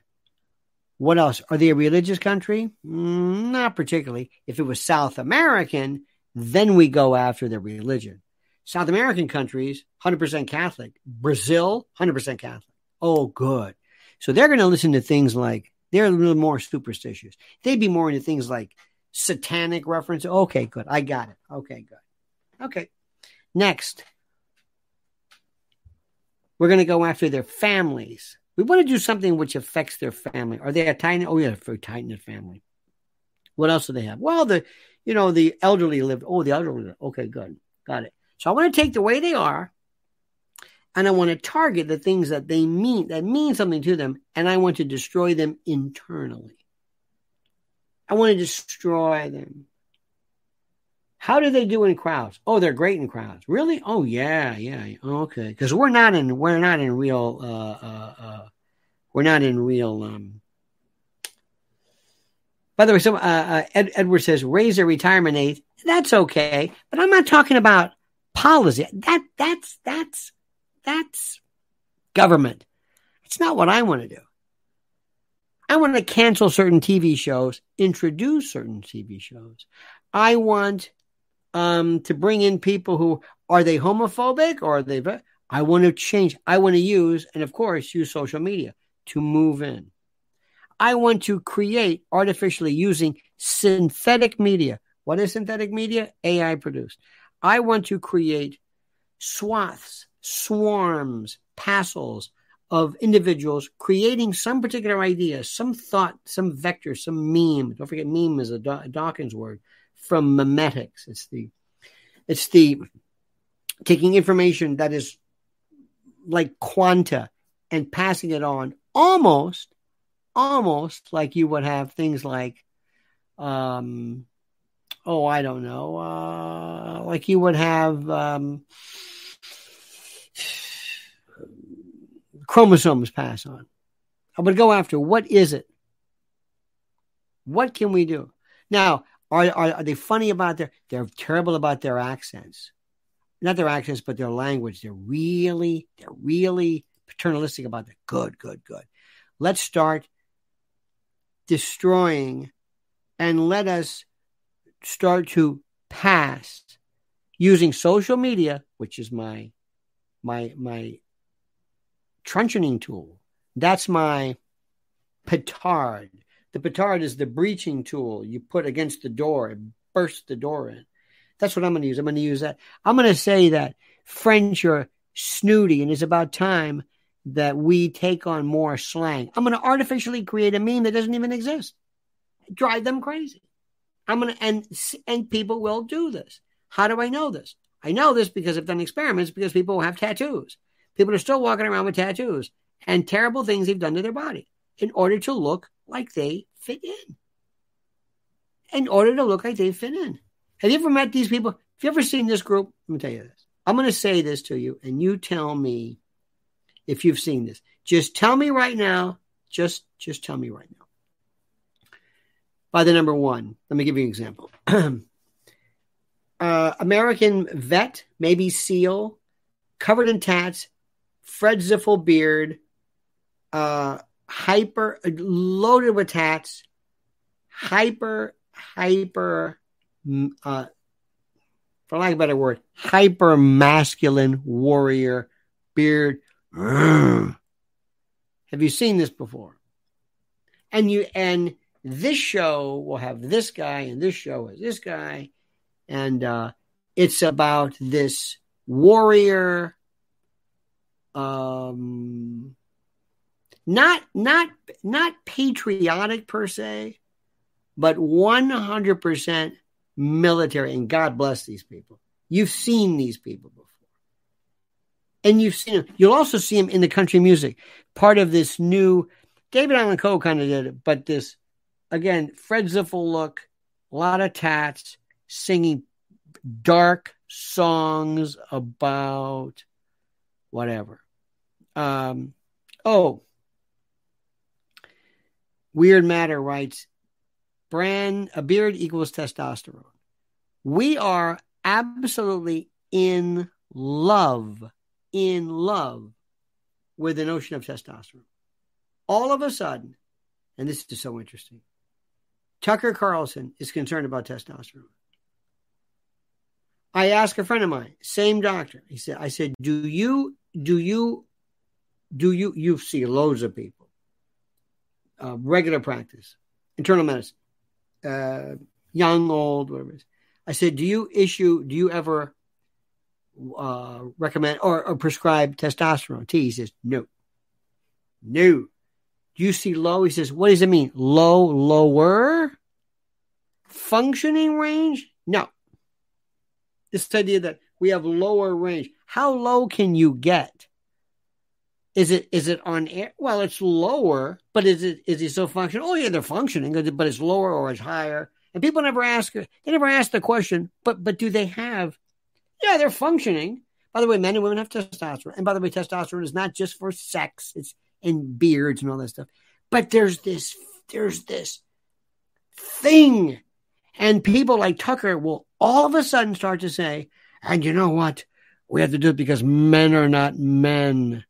S1: what else? Are they a religious country? Mm, not particularly. If it was South American, then we go after their religion. South American countries, 100% Catholic. Brazil, 100% Catholic. Oh, good. So they're going to listen to things like, they're a little more superstitious. They'd be more into things like satanic reference. Okay, good. I got it. Okay, good. Okay. Next, we're going to go after their families. We want to do something which affects their family. Are they a tight? Oh, yeah, for tight knit family. What else do they have? Well, the you know the elderly lived. Oh, the elderly. Okay, good, got it. So I want to take the way they are and I want to target the things that they mean, that mean something to them, and I want to destroy them internally. I want to destroy them. How do they do in crowds? Oh, they're great in crowds. Really? Oh, yeah, yeah. Okay, because we're not in we're not in real uh, uh, uh, we're not in real. Um... By the way, some uh, uh, Ed, Edward says raise their retirement age. That's okay, but I'm not talking about policy. That that's that's that's government. It's not what I want to do. I want to cancel certain TV shows, introduce certain TV shows. I want um, to bring in people who are they homophobic or are they? I want to change. I want to use, and of course, use social media to move in. I want to create artificially using synthetic media. What is synthetic media? AI produced. I want to create swaths, swarms, passels of individuals creating some particular idea, some thought, some vector, some meme. Don't forget, meme is a Dawkins word from memetics. It's the, it's the taking information that is like quanta and passing it on almost, almost like you would have things like, um, oh, I don't know, uh, like you would have, um, chromosomes pass on. I would go after what is it? What can we do? Now, are, are, are they funny about their, they're terrible about their accents. Not their accents, but their language. They're really, they're really paternalistic about that. Good, good, good. Let's start destroying and let us start to pass using social media, which is my my my truncheoning tool. That's my petard. The petard is the breaching tool you put against the door and burst the door in. That's what I'm going to use. I'm going to use that. I'm going to say that French are snooty and it's about time that we take on more slang. I'm going to artificially create a meme that doesn't even exist. Drive them crazy. I'm going to, and, and people will do this. How do I know this? I know this because I've done experiments because people have tattoos. People are still walking around with tattoos and terrible things they've done to their body in order to look like they fit in. In order to look like they fit in. Have you ever met these people? Have you ever seen this group? Let me tell you this. I'm going to say this to you, and you tell me if you've seen this. Just tell me right now. Just, just tell me right now. By the number one, let me give you an example. uh, American vet, maybe SEAL, covered in tats, Fred Ziffel beard, uh, hyper loaded with tats, hyper hyper, uh, for lack of a better word, hyper masculine warrior beard. Have you seen this before? And you and this show will have this guy, and this show is this guy, and uh, it's about this warrior um not not not patriotic per se but 100% military. And god bless these people. You've seen these people before. And you've seen them. You'll also see them in the country music. Part of this new david Allan coe kind of did it but this again fred ziffel look a lot of tats singing dark songs about whatever. Um, oh, Weird Matter writes, brand a beard equals testosterone. We are absolutely in love, in love with the notion of testosterone. All of a sudden, and this is so interesting, Tucker Carlson is concerned about testosterone. I asked a friend of mine, same doctor. He said, I said, do you, do you, do you, you see loads of people, uh, regular practice, internal medicine, uh, young, old, whatever it is. I said, do you issue, do you ever uh, recommend or, or prescribe testosterone T? He says, no. No. Do you see low? He says, what does it mean? Low, lower? Functioning range? No this idea that we have lower range. How low can you get? Is it is it on air? Well, it's lower, but is it is it still functioning? Oh yeah, they're functioning, but it's lower or it's higher. And people never ask, they never ask the question, but but do they have? Yeah, they're functioning. By the way, men and women have testosterone. And by the way, testosterone is not just for sex, it's in beards and all that stuff. But there's this, there's this thing. And people like Tucker will all of a sudden start to say, and you know what? We have to do it because men are not men.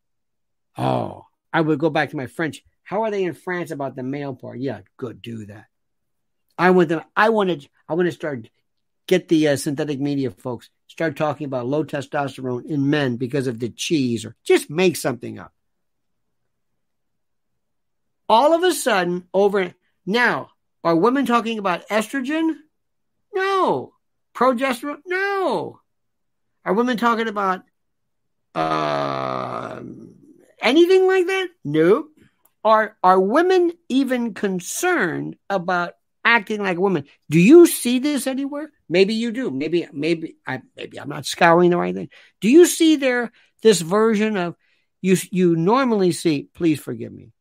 S1: Oh, I would go back to my French. How are they in France about the male part? Yeah, good, do that. I want them. I wanted. I want to start get the uh, synthetic media folks start talking about low testosterone in men because of the cheese, or just make something up. All of a sudden, over now, are women talking about estrogen? No. Progesterone? No. Are women talking about uh, anything like that? No. Are are women even concerned about acting like a woman? Do you see this anywhere? Maybe you do. Maybe maybe I maybe I'm not scouring the right thing. Do you see there this version of you you normally see, please forgive me,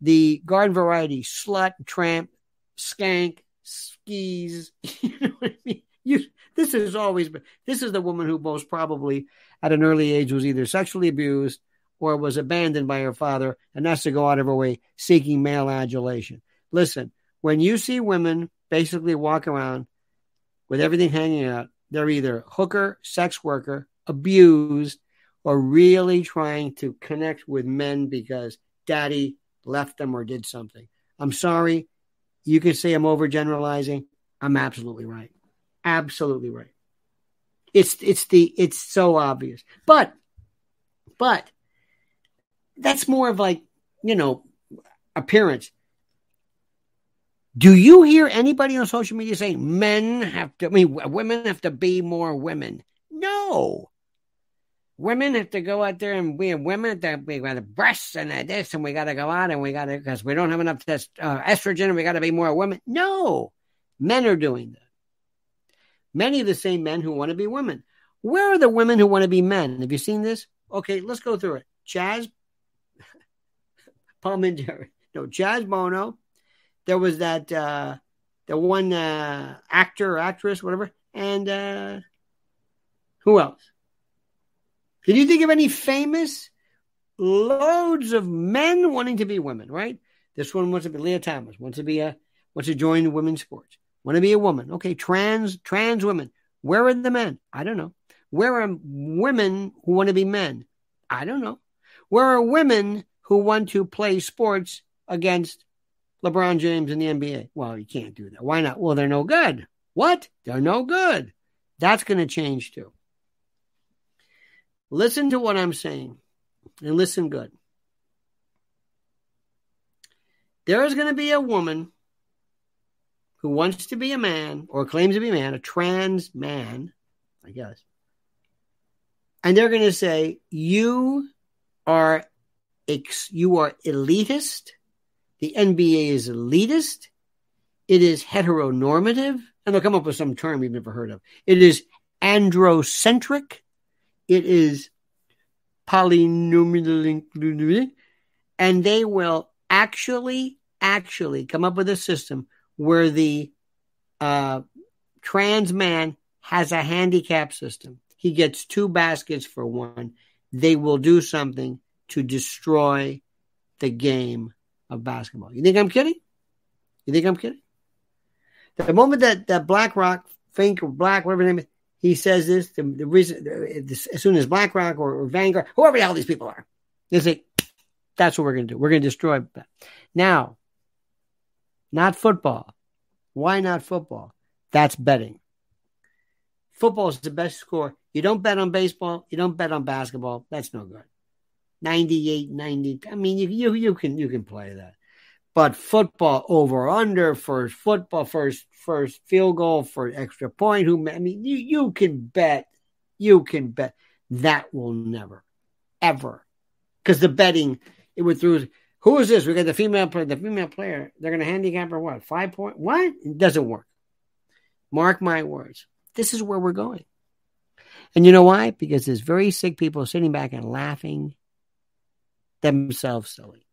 S1: the garden variety slut, tramp, skank, skis. You know what I mean? You this has always been this is the woman who most probably at an early age was either sexually abused or was abandoned by her father and has to go out of her way seeking male adulation. Listen, when you see women basically walk around with everything hanging out, they're either hooker, sex worker, abused, or really trying to connect with men because daddy left them or did something. I'm sorry. You can say I'm overgeneralizing. I'm absolutely right. Absolutely right. It's it's the it's so obvious. But but that's more of like, you know, appearance. Do you hear anybody on social media saying men have to, I mean, women have to be more women? No. Women have to go out there and we women that we got the breasts and this and we got to go out and we got to because we don't have enough test, uh, estrogen and we got to be more women. No, men are doing that. Many of the same men who want to be women. Where are the women who want to be men? Have you seen this? Okay, let's go through it. Chaz, Minter, no, Chaz Bono. There was that uh, the one uh, actor or actress, whatever, and uh, who else? Can you think of any famous? Loads of men wanting to be women, right? This one wants to be Lia Thomas, wants to be a wants to join women's sports, want to be a woman. Okay, trans trans women. Where are the men? I don't know. Where are women who want to be men? I don't know. Where are women who want to play sports against LeBron James in the NBA? Well, you can't do that. Why not? Well, they're no good. What? They're no good. That's going to change too. Listen to what I'm saying and listen good. There is going to be a woman who wants to be a man or claims to be a man, a trans man, I guess. And they're going to say, You are ex- you are elitist. The NBA is elitist. It is heteronormative. And they'll come up with some term you've never heard of. It is androcentric. It is polynomial. And they will actually, actually come up with a system where the uh, trans man has a handicap system. He gets two baskets for one. They will do something to destroy the game of basketball. You think I'm kidding? You think I'm kidding? The moment that, that BlackRock, Fink or Black, whatever name is, he says this, the, the reason, uh, as soon as BlackRock or, or Vanguard, whoever the hell these people are, they say, that's what we're going to do. We're going to destroy. Now, not football. Why not football? That's betting. Football is the best score. You don't bet on baseball. You don't bet on basketball. That's no good. 98, 90. I mean, you, you, you can, you can play that. But football over under first football first first field goal for extra point. Who I mean, you you can bet, you can bet that will never, ever, because the betting it would through. Who is this? We got the female player. The female player. They're going to handicap her what? Five point. What? It doesn't work. Mark my words. This is where we're going. And you know why? Because there's very sick people sitting back and laughing themselves silly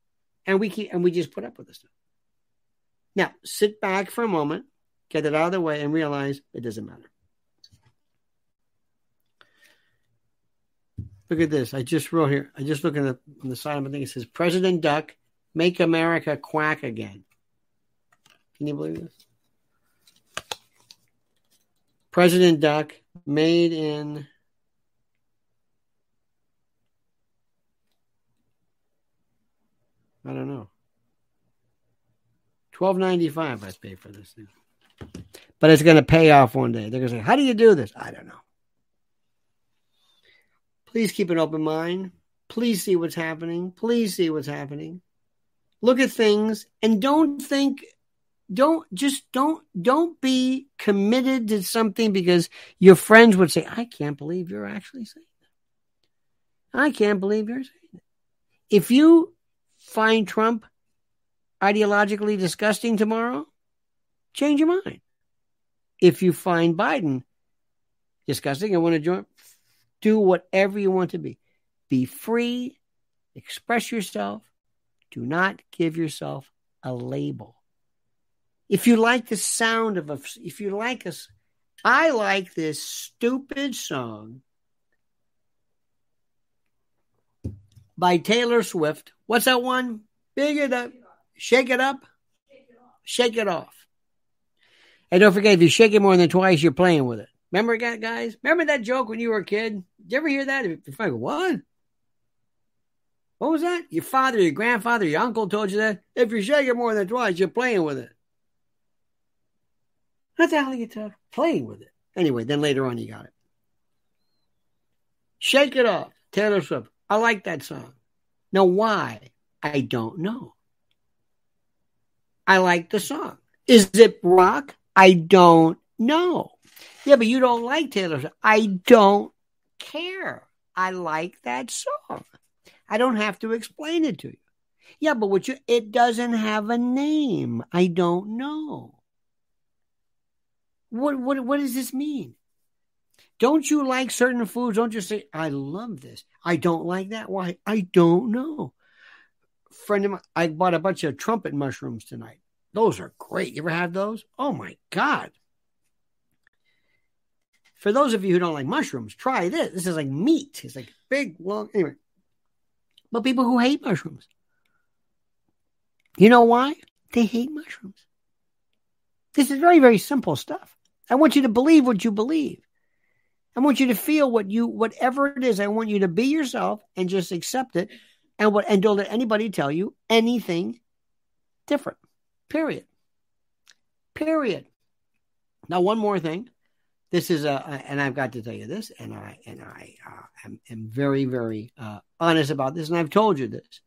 S1: and we keep and we just put up with this stuff. Now, sit back for a moment get it out of the way, and realize it doesn't matter. Look at this. I just wrote here. I just looking at the, on the side of my thing. It says President Duck, make America quack again. Can you believe this? President Duck, made in I don't know. Twelve ninety five I pay for this thing. But it's gonna pay off one day. They're gonna say, How do you do this? I don't know. Please keep an open mind. Please see what's happening. Please see what's happening. Look at things and don't think don't just don't don't be committed to something because your friends would say, I can't believe you're actually saying that. I can't believe you're saying that. If you find Trump ideologically disgusting tomorrow, change your mind. If you find Biden disgusting and want to join, do whatever you want to be. Be free, express yourself. Do not give yourself a label. If you like the sound of a, if you like us, I like this stupid song by Taylor Swift. What's that one? Big it up, shake it up, shake it off. And don't forget, if you shake it more than twice, you're playing with it. Remember that, guys? Remember that joke when you were a kid? Did you ever hear that? If go, what? What was that? Your father, your grandfather, your uncle told you that? If you shake it more than twice, you're playing with it. What the hell you talking? Playing with it. Anyway, then later on you got it. Shake It Off, Taylor Swift. I like that song. Now, why? I don't know. I like the song. Is it rock? I don't know. Yeah, but you don't like Taylor Swift. I don't care. I like that song. I don't have to explain it to you. Yeah, but what you it doesn't have a name. I don't know. What what what does this mean? Don't you like certain foods? Don't just say, I love this. I don't like that. Why? I don't know. Friend of mine, I bought a bunch of trumpet mushrooms tonight. Those are great. You ever had those? Oh my God. For those of you who don't like mushrooms, try this. This is like meat. It's like big, long, anyway. But people who hate mushrooms, you know why? They hate mushrooms. This is very, very simple stuff. I want you to believe what you believe. I want you to feel what you, whatever it is. I want you to be yourself and just accept it, and what, and don't let anybody tell you anything different. Period. Period. Now, one more thing. This is a, and I've got to tell you this, and I and I uh, am, am, very very uh, honest about this, and I've told you this.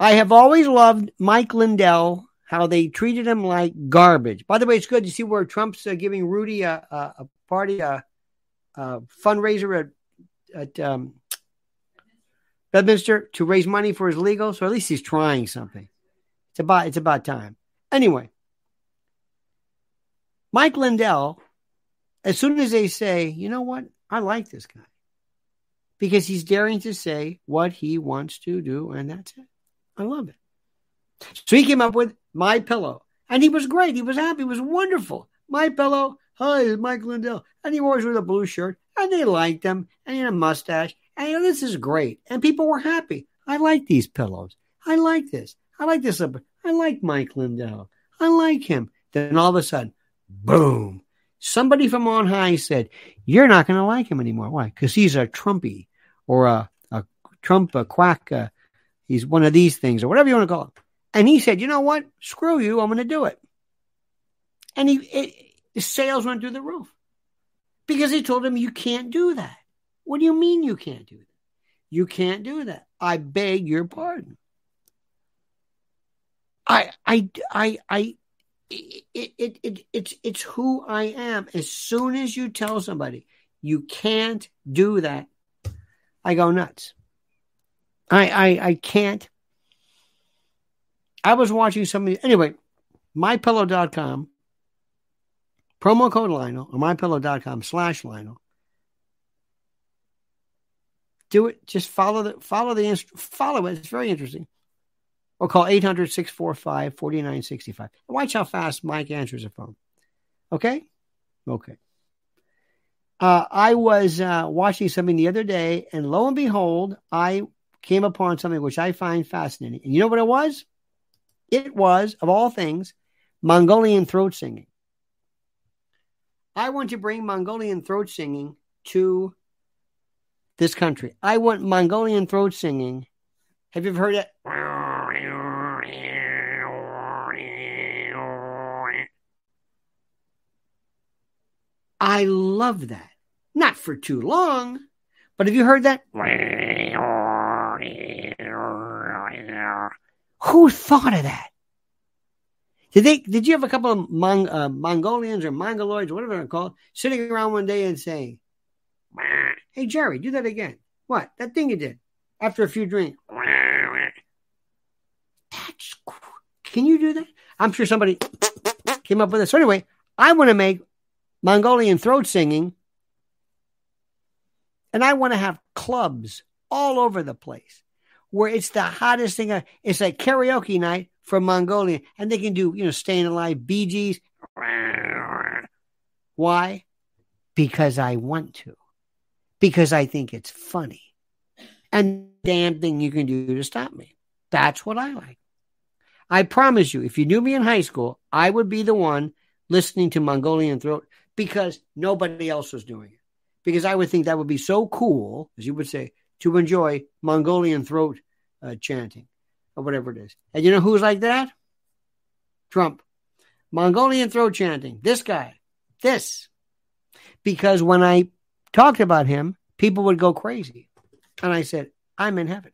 S1: I have always loved Mike Lindell, how they treated him like garbage. By the way, it's good to see where Trump's uh, giving Rudy a, a, a party, a, a, fundraiser at, at um, Bedminster to raise money for his legal. So at least he's trying something. It's about it's about time. Anyway, Mike Lindell as soon as they say, you know what, I like this guy because he's daring to say what he wants to do, and that's it. I love it. So he came up with My Pillow, and he was great. He was happy. It was wonderful. My Pillow. Hi, it's Mike Lindell, and he always with a blue shirt, and they liked him, and he had a mustache, and you know this is great, and people were happy. I like these pillows. I like this. I like this. I like Mike Lindell. I like him. Then all of a sudden, boom! Somebody from on high said, You're not going to like him anymore. Why? Because he's a Trumpy or a, a Trump, a quack. Uh, he's one of these things or whatever you want to call him. And he said, You know what? Screw you. I'm going to do it. And he, it, the sales went through the roof because he told him, You can't do that. What do you mean you can't do that? You can't do that. I beg your pardon. I, I, I, I, it, it, it, it's, it's who I am. As soon as you tell somebody you can't do that, I go nuts. I, I, I can't. I was watching somebody, anyway, mypillow.com, promo code Lionel, or mypillow.com slash Lionel. Do it. Just follow the, follow the, follow it. It's very interesting. or call 800 645 4965. Watch how fast Mike answers the phone. Okay? Okay. Uh, I was uh, watching something the other day, and lo and behold, I came upon something which I find fascinating. And you know what it was? It was, of all things, Mongolian throat singing. I want to bring Mongolian throat singing to this country. I want Mongolian throat singing. Have you ever heard it? I love that. Not for too long, but have you heard that? Who thought of that? Did they? Did you have a couple of Mong, uh, Mongolians or Mongoloids, whatever they're called, sitting around one day and saying, "Hey Jerry, do that again." What that thing you did after a few drinks? That's can you do that? I'm sure somebody came up with this. So anyway, I want to make Mongolian throat singing, and I want to have clubs all over the place where it's the hottest thing. It's like karaoke night from Mongolia, and they can do, you know, Staying Alive, Gees. Why? Because I want to. Because I think it's funny. And damn thing you can do to stop me. That's what I like. I promise you, if you knew me in high school, I would be the one listening to Mongolian throat because nobody else was doing it. Because I would think that would be so cool, as you would say, to enjoy Mongolian throat uh, chanting or whatever it is. And you know who's like that? Trump. Mongolian throat chanting. This guy. This. Because when I talked about him, people would go crazy. And I said, I'm in heaven.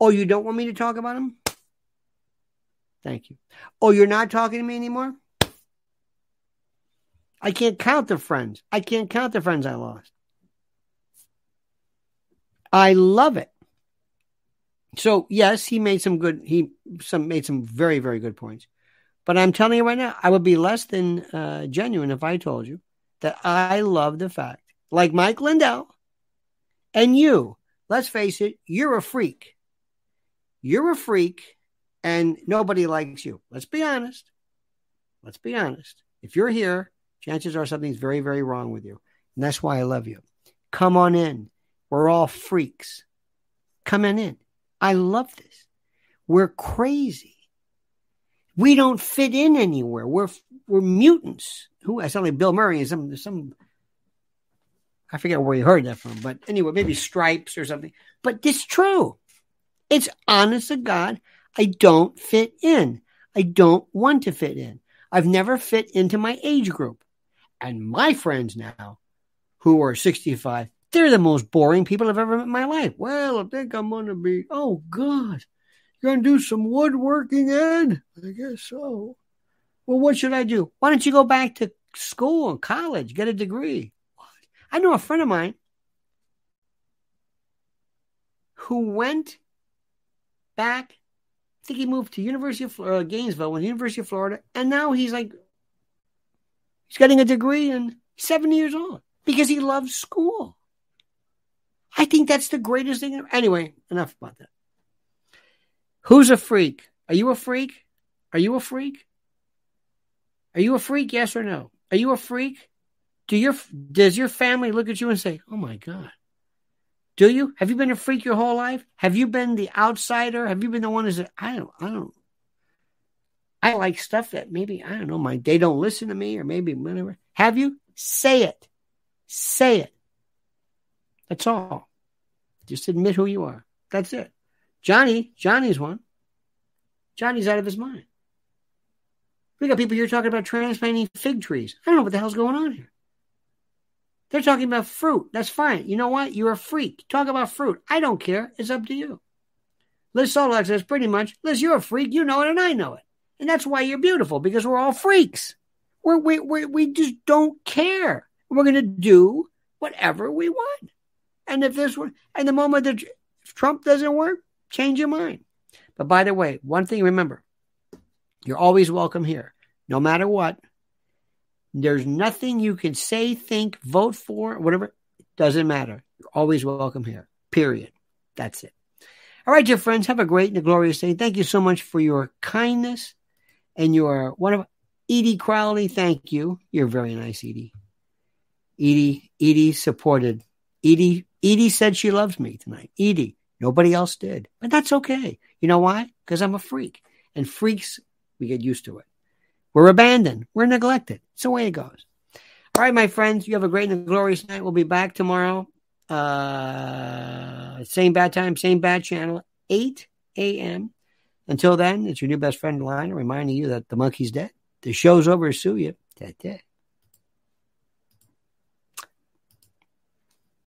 S1: Oh, you don't want me to talk about him? Thank you. Oh, you're not talking to me anymore? I can't count the friends. I can't count the friends I lost. I love it. So yes, he made some good. He some made some very very good points. But I'm telling you right now, I would be less than uh, genuine if I told you that I love the fact, like Mike Lindell, and you. Let's face it, you're a freak. You're a freak, and nobody likes you. Let's be honest. Let's be honest. If you're here, chances are something's very, very wrong with you. And that's why I love you. Come on in. We're all freaks. Come on in. I love this. We're crazy. We don't fit in anywhere. We're we're mutants. Who I sound like Bill Murray and some some I forget where you heard that from, but anyway, maybe stripes or something. But it's true. It's honest to God. I don't fit in. I don't want to fit in. I've never fit into my age group. And my friends now, who are 65, they're the most boring people I've ever met in my life. Well, I think I'm going to be, oh, God, you're going to do some woodworking, Ed? I guess so. Well, what should I do? Why don't you go back to school and college, get a degree? I know a friend of mine who went back. I think he moved to University of Florida, uh, Gainesville, with University of Florida, and now he's like he's getting a degree and 70 years old because he loves school. I think that's the greatest thing. Anyway, enough about that. Who's a freak? Are you a freak? Are you a freak? Are you a freak? Yes or no? Are you a freak? Do your does your family look at you and say, "Oh my god"? Do you? Have you been a freak your whole life? Have you been the outsider? Have you been the one who said, "I don't, I don't, I like stuff that maybe I don't know, my they don't listen to me, or maybe whatever." Have you? Say it. Say it. That's all. Just admit who you are. That's it. Johnny, Johnny's one. Johnny's out of his mind. We got people here talking about transplanting fig trees. I don't know what the hell's going on here. They're talking about fruit. That's fine. You know what? You're a freak. Talk about fruit. I don't care. It's up to you. Liz Solak says pretty much, Liz, you're a freak. You know it and I know it. And that's why you're beautiful because we're all freaks. We're, we, we, we just don't care. We're going to do whatever we want. And if this were, and the moment that Trump doesn't work, change your mind. But by the way, one thing remember, you're always welcome here, no matter what. There's nothing you can say, think, vote for, whatever. It Doesn't matter. You're always welcome here. Period. That's it. All right, dear friends, have a great and a glorious day. Thank you so much for your kindness and your one of Edie Crowley. Thank you. You're very nice, Edie. Edie, Edie supported. Edie, Edie said she loves me tonight. Edie, nobody else did, but that's okay. You know why? Because I'm a freak, and freaks we get used to it. We're abandoned. We're neglected. It's the way it goes. All right, my friends, you have a great and glorious night. We'll be back tomorrow. Uh, same bad time, same bad channel, 8 a.m. Until then, it's your new best friend, Line, reminding you that the monkey's dead. The show's over. Sue you. That's it.